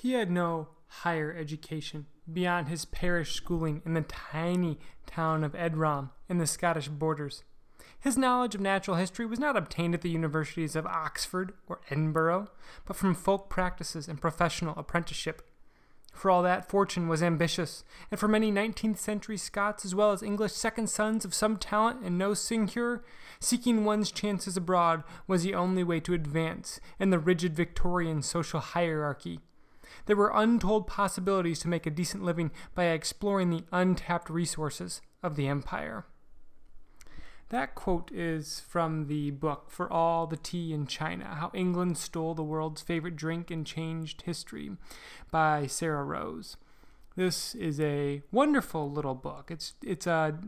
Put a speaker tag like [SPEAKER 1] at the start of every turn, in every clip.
[SPEAKER 1] He had no higher education beyond his parish schooling in the tiny town of Edrom in the Scottish borders. His knowledge of natural history was not obtained at the universities of Oxford or Edinburgh, but from folk practices and professional apprenticeship. For all that, Fortune was ambitious, and for many 19th century Scots as well as English second sons of some talent and no sinecure, seeking one's chances abroad was the only way to advance in the rigid Victorian social hierarchy. There were untold possibilities to make a decent living by exploring the untapped resources of the empire. That quote is from the book For All the Tea in China How England Stole the World's Favorite Drink and Changed History by Sarah Rose. This is a wonderful little book. It's, it's a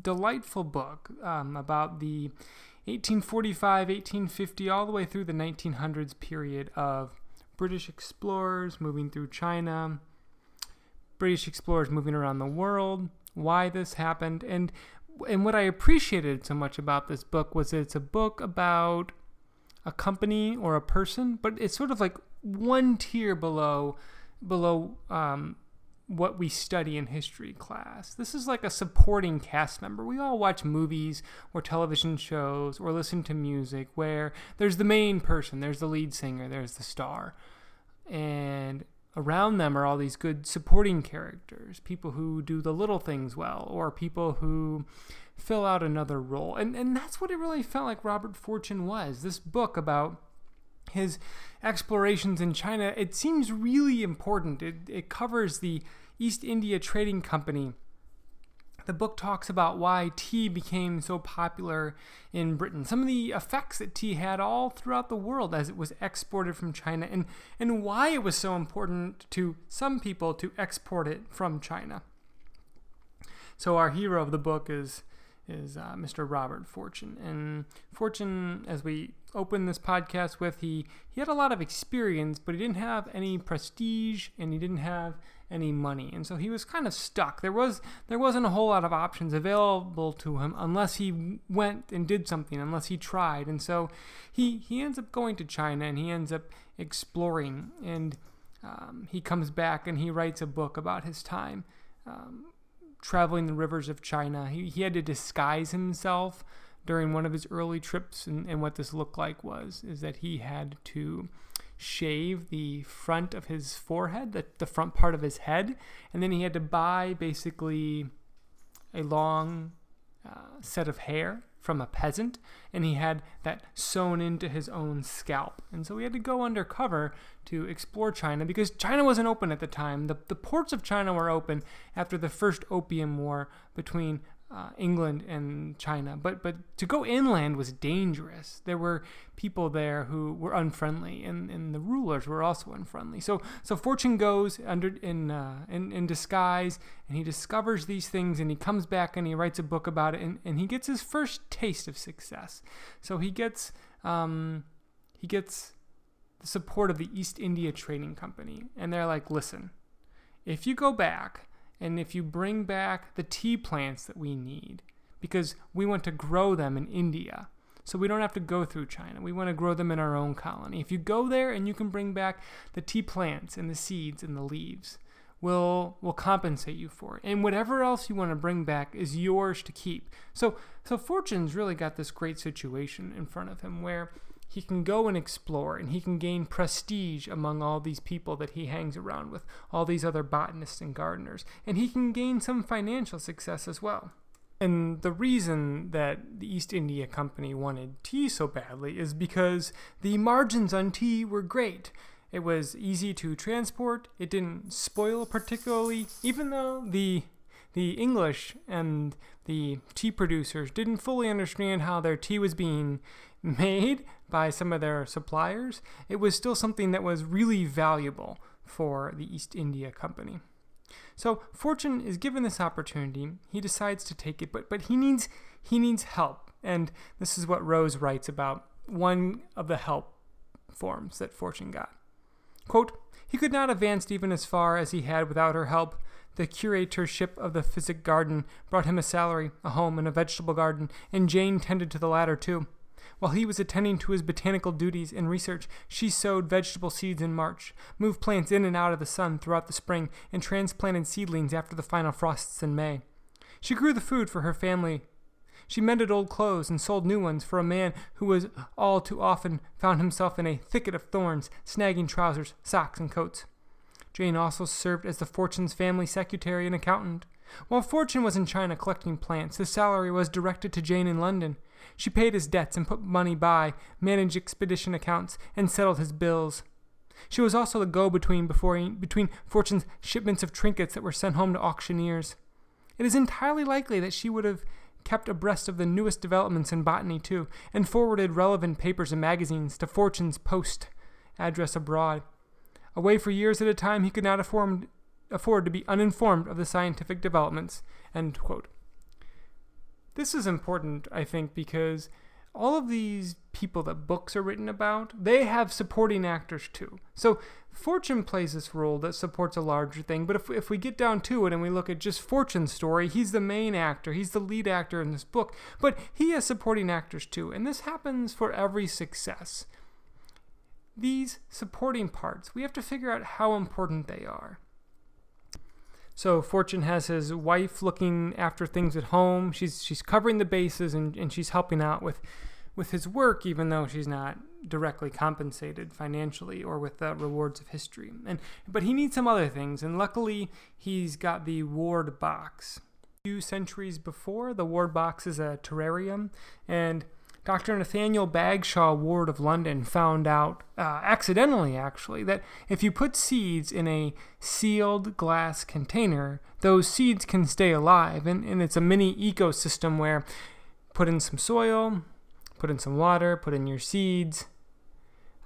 [SPEAKER 1] delightful book um, about the 1845, 1850, all the way through the 1900s period of British explorers moving through China, British explorers moving around the world, why this happened, and and what I appreciated so much about this book was that it's a book about a company or a person, but it's sort of like one tier below below um, what we study in history class. This is like a supporting cast member. We all watch movies or television shows or listen to music where there's the main person, there's the lead singer, there's the star. And around them are all these good supporting characters, people who do the little things well, or people who fill out another role. And and that's what it really felt like Robert Fortune was. This book about his explorations in China, it seems really important. It, it covers the East India Trading Company the book talks about why tea became so popular in Britain, some of the effects that tea had all throughout the world as it was exported from China, and, and why it was so important to some people to export it from China. So, our hero of the book is, is uh, Mr. Robert Fortune. And Fortune, as we open this podcast with, he, he had a lot of experience, but he didn't have any prestige and he didn't have any money, and so he was kind of stuck. There was there wasn't a whole lot of options available to him unless he went and did something, unless he tried, and so he he ends up going to China and he ends up exploring, and um, he comes back and he writes a book about his time. Um, traveling the rivers of China. He, he had to disguise himself during one of his early trips, and, and what this looked like was is that he had to shave the front of his forehead, the, the front part of his head, and then he had to buy basically a long uh, set of hair from a peasant, and he had that sewn into his own scalp. And so he had to go undercover to explore China because China wasn't open at the time. The, the ports of China were open after the first Opium War between uh, England and China. But but to go inland was dangerous. There were people there who were unfriendly, and, and the rulers were also unfriendly. So so Fortune goes under in, uh, in in disguise, and he discovers these things, and he comes back and he writes a book about it, and, and he gets his first taste of success. So he gets um, he gets the support of the East India Trading Company, and they're like, listen, if you go back and if you bring back the tea plants that we need, because we want to grow them in India. So we don't have to go through China. We want to grow them in our own colony. If you go there and you can bring back the tea plants and the seeds and the leaves, we'll we'll compensate you for it. And whatever else you want to bring back is yours to keep. So so Fortune's really got this great situation in front of him where he can go and explore and he can gain prestige among all these people that he hangs around with, all these other botanists and gardeners, and he can gain some financial success as well. And the reason that the East India Company wanted tea so badly is because the margins on tea were great. It was easy to transport, it didn't spoil particularly, even though the the English and the tea producers didn't fully understand how their tea was being made by some of their suppliers, it was still something that was really valuable for the East India Company. So Fortune is given this opportunity. He decides to take it, but but he needs he needs help. And this is what Rose writes about one of the help forms that Fortune got. Quote, he could not advance even as far as he had without her help. The curatorship of the Physic Garden brought him a salary, a home, and a vegetable garden, and Jane tended to the latter too. While he was attending to his botanical duties and research, she sowed vegetable seeds in March, moved plants in and out of the sun throughout the spring, and transplanted seedlings after the final frosts in May. She grew the food for her family. She mended old clothes and sold new ones for a man who was all too often found himself in a thicket of thorns, snagging trousers, socks, and coats. Jane also served as the Fortune's family secretary and accountant. While Fortune was in China collecting plants, his salary was directed to Jane in London. She paid his debts and put money by, managed expedition accounts, and settled his bills. She was also the go between between Fortune's shipments of trinkets that were sent home to auctioneers. It is entirely likely that she would have kept abreast of the newest developments in botany, too, and forwarded relevant papers and magazines to Fortune's post address abroad. Away for years at a time, he could not afford, afford to be uninformed of the scientific developments. This is important, I think, because all of these people that books are written about, they have supporting actors too. So Fortune plays this role that supports a larger thing, but if, if we get down to it and we look at just Fortune's story, he's the main actor, he's the lead actor in this book, but he has supporting actors too, and this happens for every success. These supporting parts, we have to figure out how important they are. So Fortune has his wife looking after things at home. She's she's covering the bases and, and she's helping out with with his work, even though she's not directly compensated financially or with the rewards of history. And but he needs some other things, and luckily he's got the ward box. A few centuries before, the ward box is a terrarium, and Dr. Nathaniel Bagshaw Ward of London found out, uh, accidentally actually, that if you put seeds in a sealed glass container, those seeds can stay alive. And, and it's a mini ecosystem where put in some soil, put in some water, put in your seeds.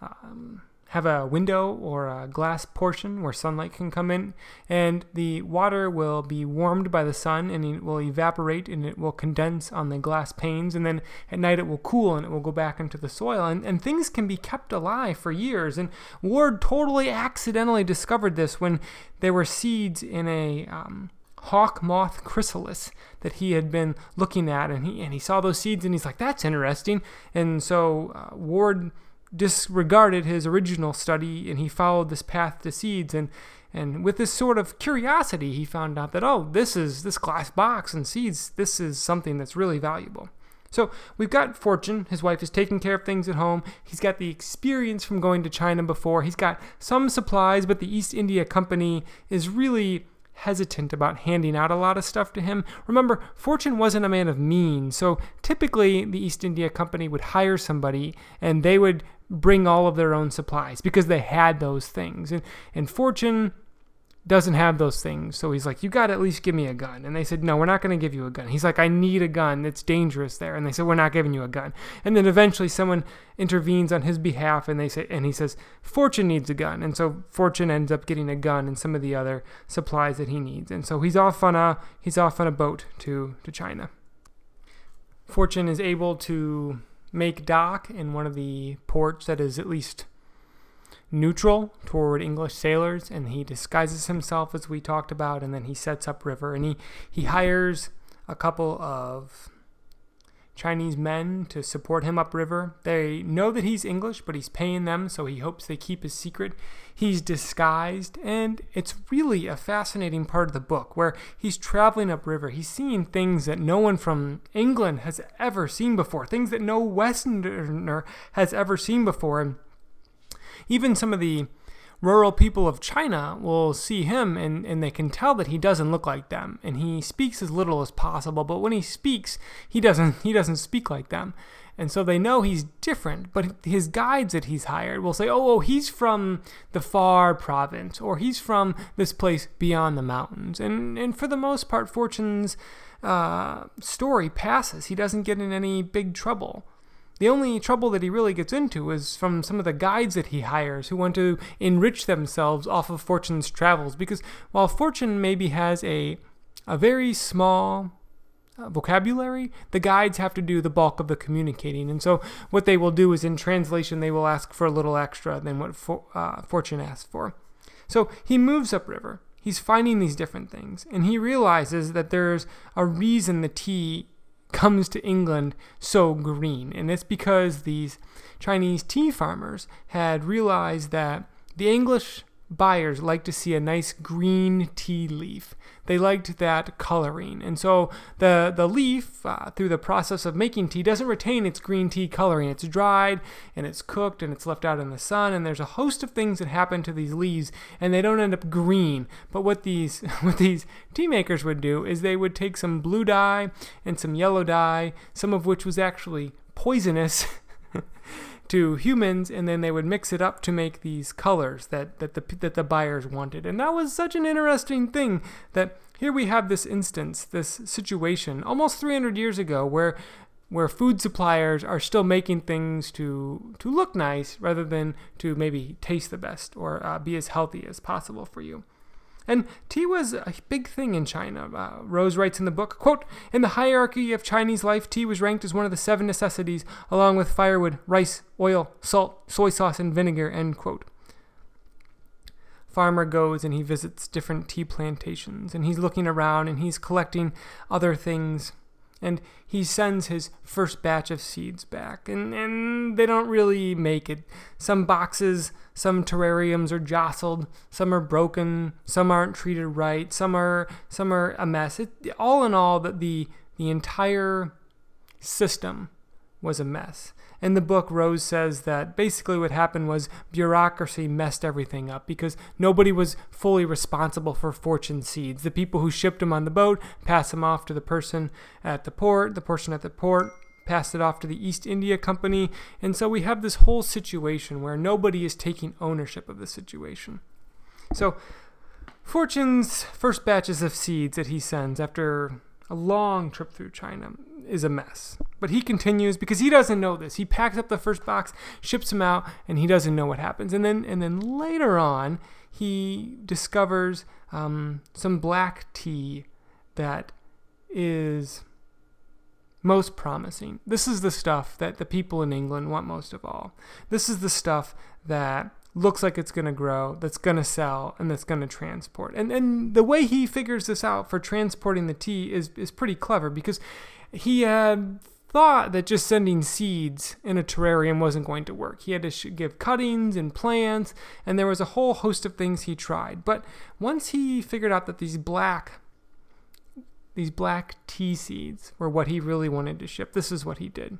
[SPEAKER 1] Um, have a window or a glass portion where sunlight can come in, and the water will be warmed by the sun and it will evaporate and it will condense on the glass panes, and then at night it will cool and it will go back into the soil, and, and things can be kept alive for years. And Ward totally accidentally discovered this when there were seeds in a um, hawk moth chrysalis that he had been looking at, and he and he saw those seeds and he's like, "That's interesting," and so uh, Ward disregarded his original study and he followed this path to seeds. And and with this sort of curiosity he found out that oh this is this glass box and seeds this is something that's really valuable. So we've got fortune. His wife is taking care of things at home. He's got the experience from going to china before. He's got some supplies but the east india company is really hesitant about handing out a lot of stuff to him. Remember, Fortune wasn't a man of means, so typically the East India Company would hire somebody and they would bring all of their own supplies because they had those things. And, and Fortune doesn't have those things. So he's like, You got to at least give me a gun. And they said, No, we're not going to give you a gun. He's like, I need a gun. It's dangerous there. And they said, We're not giving you a gun. And then eventually someone intervenes on his behalf and they say, and he says, Fortune needs a gun. And so Fortune ends up getting a gun and some of the other supplies that he needs. And so he's off on a he's off on a boat to, to China. Fortune is able to make dock in one of the ports that is at least neutral toward English sailors, and he disguises himself as we talked about, and then he sets up river, and he he hires a couple of Chinese men to support him upriver. They know that he's English, but he's paying them, so he hopes they keep his secret. He's disguised, and it's really a fascinating part of the book where he's traveling upriver. He's seeing things that no one from England has ever seen before, things that no Westerner has ever seen before. And even some of the rural people of China will see him and, and they can tell that he doesn't look like them. And he speaks as little as possible but when he speaks he doesn't he doesn't speak like them. And so they know he's different but his guides that he's hired will say oh, oh he's from the far province or he's from this place beyond the mountains. And and for the most part fortune's uh, story passes. He doesn't get in any big trouble the only trouble that he really gets into is from some of the guides that he hires who want to enrich themselves off of Fortune's travels. Because while Fortune maybe has a, a very small uh, vocabulary, the guides have to do the bulk of the communicating. And so what they will do is in translation, they will ask for a little extra than what for, uh, Fortune asks for. So he moves upriver. He's finding these different things. And he realizes that there's a reason the tea comes to England so green. And it's because these Chinese tea farmers had realized that the English buyers like to see a nice green tea leaf. They liked that coloring. And so the, the leaf, uh, through the process of making tea, doesn't retain its green tea coloring. It's dried and it's cooked and it's left out in the sun. And there's a host of things that happen to these leaves and they don't end up green. But what these, what these tea makers would do is they would take some blue dye and some yellow dye, some of which was actually poisonous. to humans, and then they would mix it up to make these colors that, that the that the buyers wanted. And that was such an interesting thing that here we have this instance, this situation, almost 300 years ago, where where food suppliers are still making things to to look nice rather than to maybe taste the best or uh, be as healthy as possible for you. And tea was a big thing in China. Uh, Rose writes in the book, quote, In the hierarchy of Chinese life, tea was ranked as one of the seven necessities, along with firewood, rice, oil, salt, soy sauce, and vinegar, end quote. Farmer goes and he visits different tea plantations, and he's looking around and he's collecting other things and he sends his first batch of seeds back. And, and they don't really make it. Some boxes some terrariums are jostled some are broken some aren't treated right some are some are a mess. It, all in all the, the the entire system was a mess in the book, Rose says that basically what happened was bureaucracy messed everything up because nobody was fully responsible for fortune seeds. The people who shipped them on the boat passed them off to the person at the port, the person at the port passed it off to the East India Company, and so we have this whole situation where nobody is taking ownership of the situation. So, Fortune's first batches of seeds that he sends after a long trip through China is a mess. But he continues because he doesn't know this. He packs up the first box, ships them out, and he doesn't know what happens. And then and then later on, he discovers um, some black tea that is most promising. This is the stuff that the people in England want most of all. This is the stuff that looks like it's going to grow, that's going to sell, and that's going to transport. And and the way he figures this out for transporting the tea is is pretty clever because he had thought that just sending seeds in a terrarium wasn't going to work. He had to give cuttings and plants, and there was a whole host of things he tried. But once he figured out that these black these black tea seeds were what he really wanted to ship, this is what he did.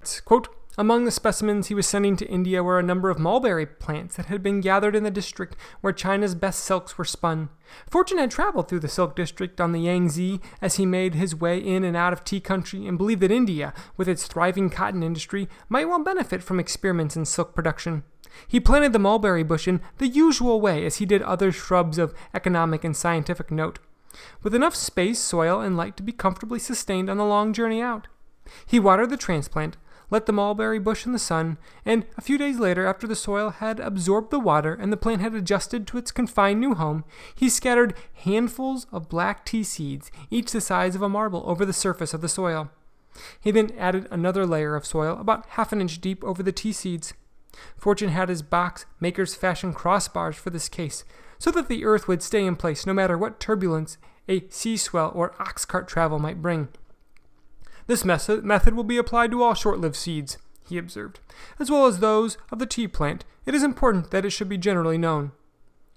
[SPEAKER 1] It's, quote, among the specimens he was sending to India were a number of mulberry plants that had been gathered in the district where China's best silks were spun. Fortune had traveled through the silk district on the Yangtze as he made his way in and out of tea country and believed that India, with its thriving cotton industry, might well benefit from experiments in silk production. He planted the mulberry bush in the usual way as he did other shrubs of economic and scientific note, with enough space, soil, and light to be comfortably sustained on the long journey out. He watered the transplant, let the mulberry bush in the sun, and a few days later, after the soil had absorbed the water and the plant had adjusted to its confined new home, he scattered handfuls of black tea seeds, each the size of a marble, over the surface of the soil. He then added another layer of soil, about half an inch deep, over the tea seeds. Fortune had his box makers fashion crossbars for this case, so that the earth would stay in place no matter what turbulence a sea swell or ox cart travel might bring. This method will be applied to all short lived seeds, he observed, as well as those of the tea plant. It is important that it should be generally known.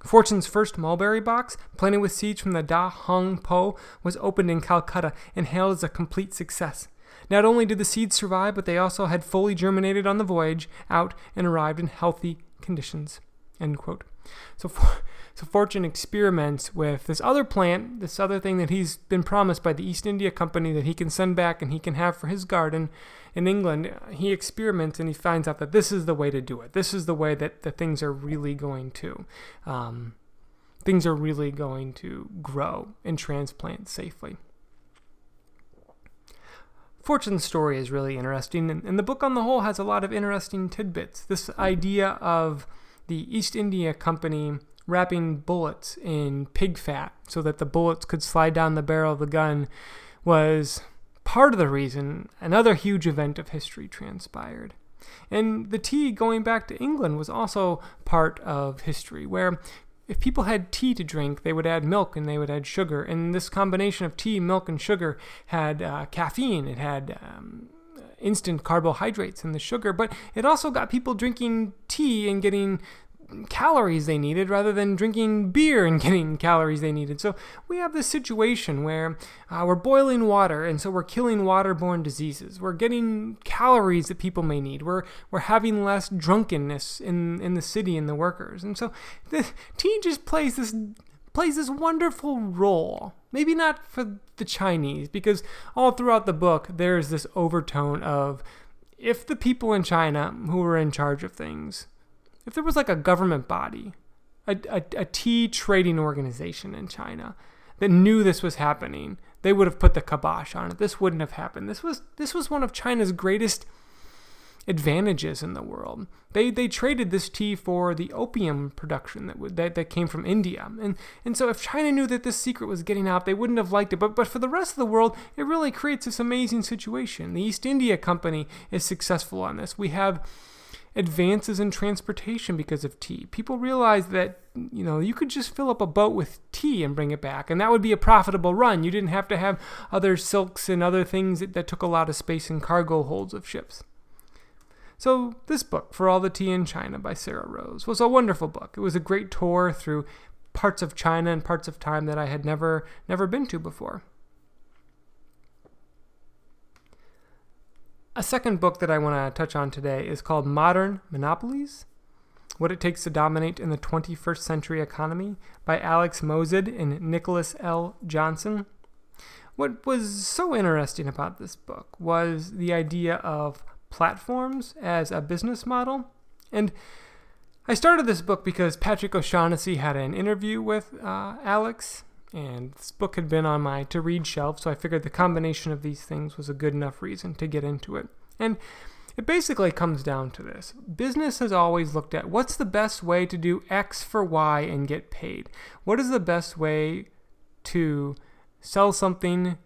[SPEAKER 1] Fortune's first mulberry box, planted with seeds from the Da Hong Pao, was opened in Calcutta and hailed as a complete success. Not only did the seeds survive, but they also had fully germinated on the voyage out and arrived in healthy conditions. So, so Fortune experiments with this other plant, this other thing that he's been promised by the East India Company that he can send back and he can have for his garden in England. He experiments and he finds out that this is the way to do it. This is the way that the things are really going to, um, things are really going to grow and transplant safely. Fortune's story is really interesting, and, and the book on the whole has a lot of interesting tidbits. This idea of the East India Company wrapping bullets in pig fat so that the bullets could slide down the barrel of the gun was part of the reason another huge event of history transpired. And the tea going back to England was also part of history, where if people had tea to drink, they would add milk and they would add sugar. And this combination of tea, milk, and sugar had uh, caffeine. It had um, instant carbohydrates and the sugar, but it also got people drinking tea and getting calories they needed rather than drinking beer and getting calories they needed. So we have this situation where uh, we're boiling water and so we're killing waterborne diseases. We're getting calories that people may need. We're we're having less drunkenness in in the city and the workers. And so the tea just plays this plays this wonderful role. Maybe not for the Chinese because all throughout the book there's this overtone of if the people in China who were in charge of things if there was like a government body, a, a, a tea trading organization in China that knew this was happening, they would have put the kibosh on it. This wouldn't have happened. This was this was one of China's greatest advantages in the world. They they traded this tea for the opium production that that, that came from India. And and so if China knew that this secret was getting out, they wouldn't have liked it. But but for the rest of the world, it really creates this amazing situation. The East India Company is successful on this. We have advances in transportation because of tea. People realized that you know you could just fill up a boat with tea and bring it back, and that would be a profitable run. You didn't have to have other silks and other things that, that took a lot of space in cargo holds of ships. So this book, For All the Tea in China by Sarah Rose, was a wonderful book. It was a great tour through parts of China and parts of time that I had never never been to before. A second book that I want to touch on today is called Modern Monopolies What It Takes to Dominate in the 21st Century Economy by Alex Moazed and Nicholas L. Johnson. What was so interesting about this book was the idea of platforms as a business model. And I started this book because Patrick O'Shaughnessy had an interview with uh, Alex and this book had been on my to read shelf, so I figured the combination of these things was a good enough reason to get into it. And it basically comes down to this business has always looked at what's the best way to do X for Y and get paid? What is the best way to sell something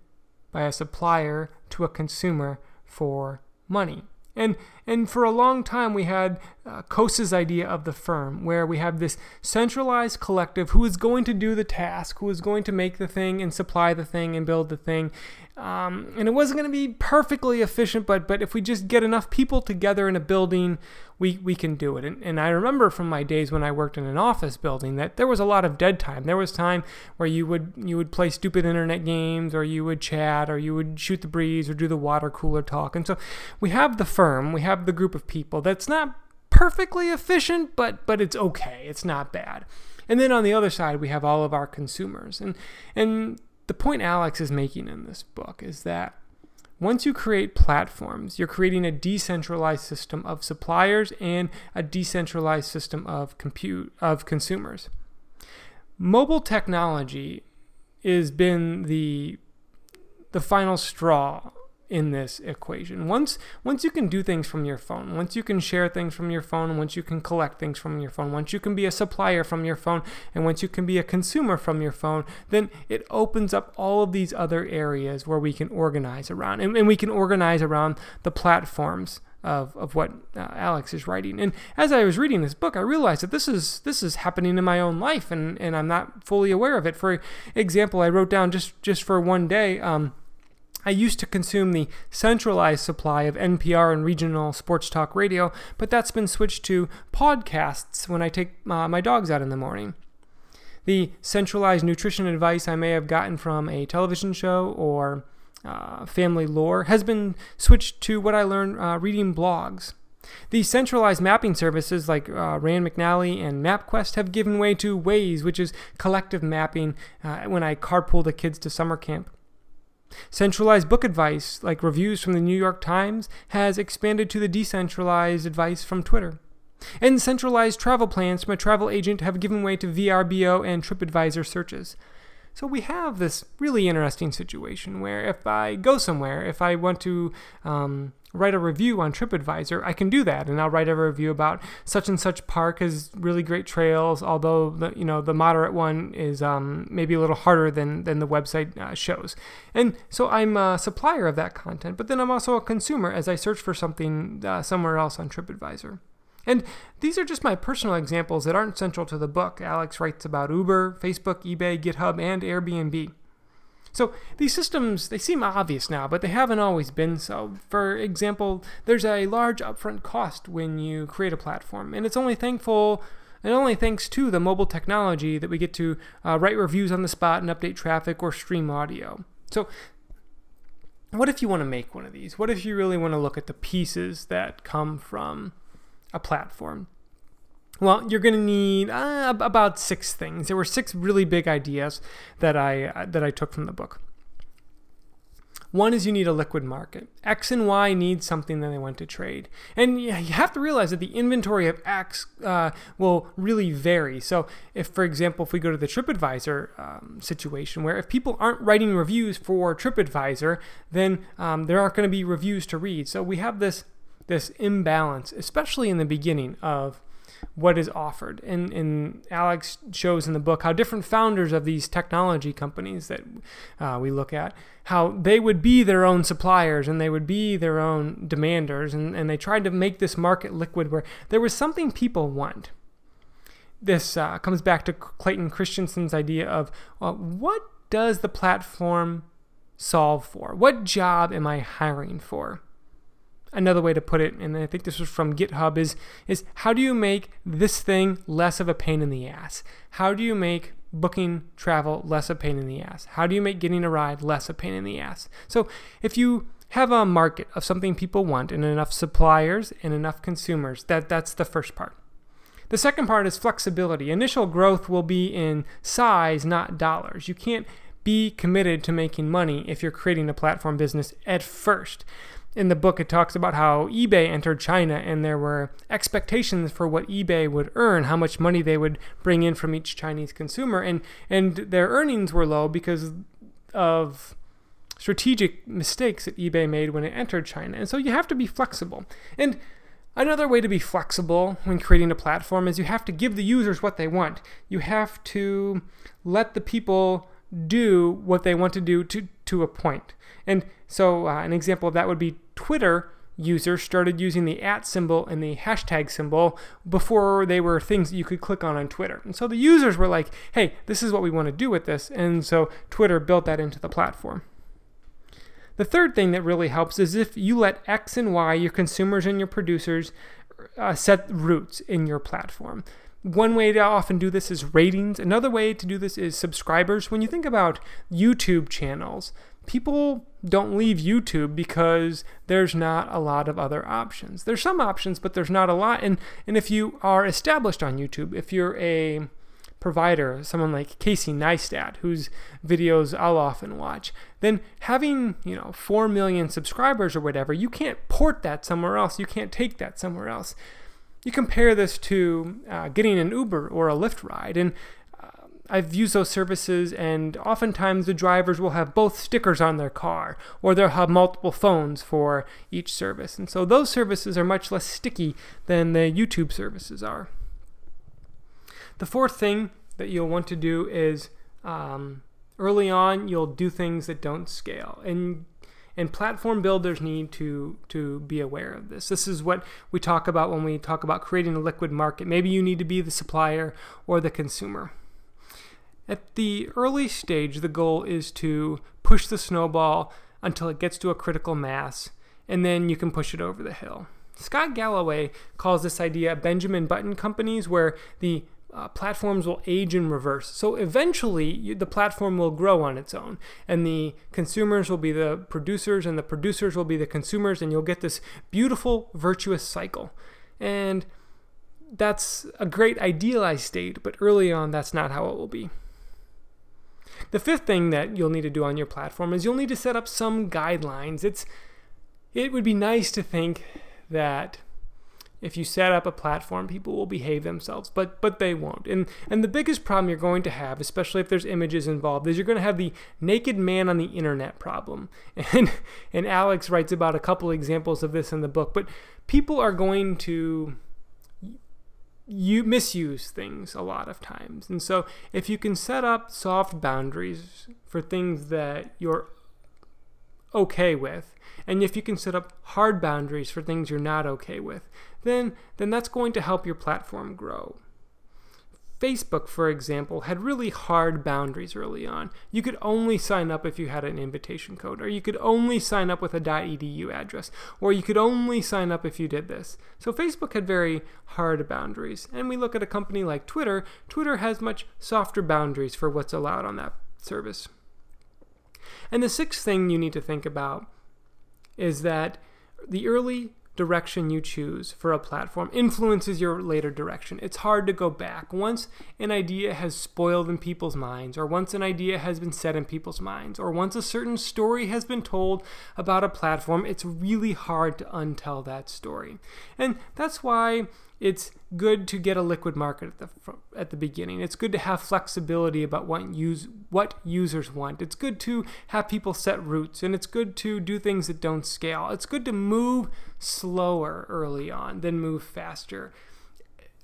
[SPEAKER 1] by a supplier to a consumer for money? And and for a long time we had uh, Coase's idea of the firm, where we have this centralized collective who is going to do the task, who is going to make the thing and supply the thing and build the thing, um, and it wasn't going to be perfectly efficient, but but if we just get enough people together in a building, we we can do it. And, and I remember from my days when I worked in an office building that there was a lot of dead time. There was time where you would you would play stupid internet games, or you would chat, or you would shoot the breeze, or do the water cooler talk. And so we have the firm, we have the group of people that's not perfectly efficient, but but it's okay. It's not bad. And then on the other side, we have all of our consumers. And and the point Alex is making in this book is that once you create platforms, you're creating a decentralized system of suppliers and a decentralized system of compute of consumers. Mobile technology has been the the final straw in this equation. Once once you can do things from your phone, once you can share things from your phone, once you can collect things from your phone, once you can be a supplier from your phone, and once you can be a consumer from your phone, then it opens up all of these other areas where we can organize around. And, and we can organize around the platforms of, of what uh, Alex is writing. And as I was reading this book, I realized that this is this is happening in my own life, and, and I'm not fully aware of it. For example, I wrote down just just for one day. Um, I used to consume the centralized supply of NPR and regional sports talk radio, but that's been switched to podcasts when I take uh, my dogs out in the morning. The centralized nutrition advice I may have gotten from a television show or uh, family lore has been switched to what I learned uh, reading blogs. The centralized mapping services like uh, Rand McNally and MapQuest have given way to Waze, which is collective mapping uh, when I carpool the kids to summer camp. Centralized book advice, like reviews from the New York Times, has expanded to the decentralized advice from Twitter. And centralized travel plans from a travel agent have given way to VRBO and TripAdvisor searches. So we have this really interesting situation where if I go somewhere, if I want to um, write a review on TripAdvisor, I can do that, and I'll write a review about such and such park has really great trails. Although the you know the moderate one is um, maybe a little harder than than the website uh, shows, and so I'm a supplier of that content. But then I'm also a consumer as I search for something uh, somewhere else on TripAdvisor. And these are just my personal examples that aren't central to the book. Alex writes about Uber, Facebook, eBay, GitHub, and Airbnb. So these systems, they seem obvious now, but they haven't always been so. For example, there's a large upfront cost when you create a platform, and it's only thankful and only thanks to the mobile technology that we get to uh, write reviews on the spot and update traffic or stream audio. So what if you want to make one of these? What if you really want to look at the pieces that come from a platform? Well, you're going to need uh, about six things. There were six really big ideas that I uh, that I took from the book. One is you need a liquid market. X and Y need something that they want to trade. And you have to realize that the inventory of X uh, will really vary. So, if, for example, if we go to the TripAdvisor um, situation, where if people aren't writing reviews for TripAdvisor, then um, there aren't going to be reviews to read. So, we have this, this imbalance, especially in the beginning of what is offered. And, and Alex shows in the book how different founders of these technology companies that uh, we look at, how they would be their own suppliers and they would be their own demanders. And, and they tried to make this market liquid where there was something people want. This uh, comes back to Clayton Christensen's idea of uh, what does the platform solve for? What job am I hiring for? Another way to put it, and I think this was from GitHub, is is how do you make this thing less of a pain in the ass? How do you make booking travel less a pain in the ass? How do you make getting a ride less a pain in the ass? So if you have a market of something people want and enough suppliers and enough consumers, that that's the first part. The second part is flexibility. Initial growth will be in size, not dollars. You can't be committed to making money if you're creating a platform business at first in the book, it talks about how eBay entered China and there were expectations for what eBay would earn, how much money they would bring in from each Chinese consumer, and and their earnings were low because of strategic mistakes that eBay made when it entered China. And so you have to be flexible. And another way to be flexible when creating a platform is you have to give the users what they want. You have to let the people do what they want to do to to a point. And so uh, an example of that would be Twitter users started using the at symbol and the hashtag symbol before they were things that you could click on on Twitter. And so the users were like, hey, this is what we want to do with this. And so Twitter built that into the platform. The third thing that really helps is if you let X and Y, your consumers and your producers, uh, set roots in your platform. One way to often do this is ratings. Another way to do this is subscribers. When you think about YouTube channels, people don't leave YouTube because there's not a lot of other options. There's some options, but there's not a lot. And and if you are established on YouTube, if you're a provider, someone like Casey Neistat, whose videos I'll often watch, then having, you know, 4 million subscribers or whatever, you can't port that somewhere else. You can't take that somewhere else. You compare this to uh, getting an Uber or a Lyft ride, and I've used those services, and oftentimes the drivers will have both stickers on their car, or they'll have multiple phones for each service. And so those services are much less sticky than the YouTube services are. The fourth thing that you'll want to do is um, early on, you'll do things that don't scale. And and platform builders need to to be aware of this. This is what we talk about when we talk about creating a liquid market. Maybe you need to be the supplier or the consumer. At the early stage, the goal is to push the snowball until it gets to a critical mass, and then you can push it over the hill. Scott Galloway calls this idea Benjamin Button companies, where the uh, platforms will age in reverse. So eventually, you, the platform will grow on its own, and the consumers will be the producers, and the producers will be the consumers, and you'll get this beautiful, virtuous cycle. And that's a great idealized state, but early on, that's not how it will be. The fifth thing that you'll need to do on your platform is you'll need to set up some guidelines. It's it would be nice to think that if you set up a platform, people will behave themselves, but but they won't. And and the biggest problem you're going to have, especially if there's images involved, is you're going to have the naked man on the internet problem. And and Alex writes about a couple examples of this in the book. But people are going to you misuse things a lot of times. And so if you can set up soft boundaries for things that you're okay with, and if you can set up hard boundaries for things you're not okay with, then then that's going to help your platform grow. Facebook, for example, had really hard boundaries early on. You could only sign up if you had an invitation code, or you could only sign up with a .edu address, or you could only sign up if you did this. So Facebook had very hard boundaries. And we look at a company like Twitter, Twitter has much softer boundaries for what's allowed on that service. And the sixth thing you need to think about is that the early direction you choose for a platform influences your later direction. It's hard to go back. Once an idea has spoiled in people's minds, or once an idea has been said in people's minds, or once a certain story has been told about a platform, it's really hard to untell that story. And that's why it's good to get a liquid market at the at the beginning. It's good to have flexibility about what use what users want. It's good to have people set routes and it's good to do things that don't scale. It's good to move slower early on than move faster.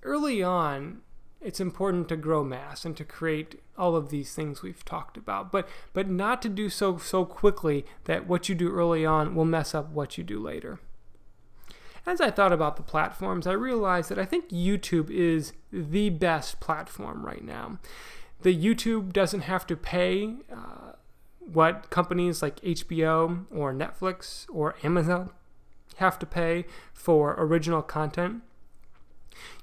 [SPEAKER 1] Early on, it's important to grow mass and to create all of these things we've talked about, but but not to do so so quickly that what you do early on will mess up what you do later as I thought about the platforms, I realized that I think YouTube is the best platform right now. The YouTube doesn't have to pay uh, what companies like HBO or Netflix or Amazon have to pay for original content.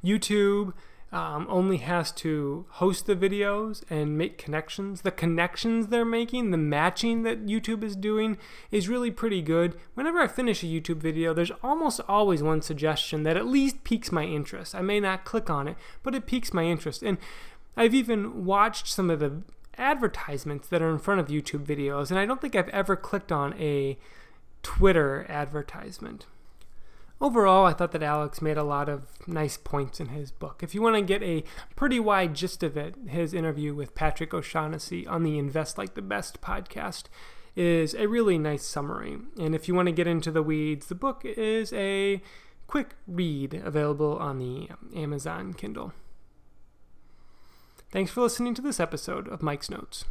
[SPEAKER 1] YouTube um, only has to host the videos and make connections. The connections they're making, the matching that YouTube is doing, is really pretty good. Whenever I finish a YouTube video, there's almost always one suggestion that at least piques my interest. I may not click on it, but it piques my interest. And I've even watched some of the advertisements that are in front of YouTube videos, and I don't think I've ever clicked on a Twitter advertisement overall, I thought that Alex made a lot of nice points in his book. If you want to get a pretty wide gist of it, his interview with Patrick O'Shaughnessy on the Invest Like the Best podcast is a really nice summary. And if you want to get into the weeds, the book is a quick read available on the Amazon Kindle. Thanks for listening to this episode of Mike's Notes.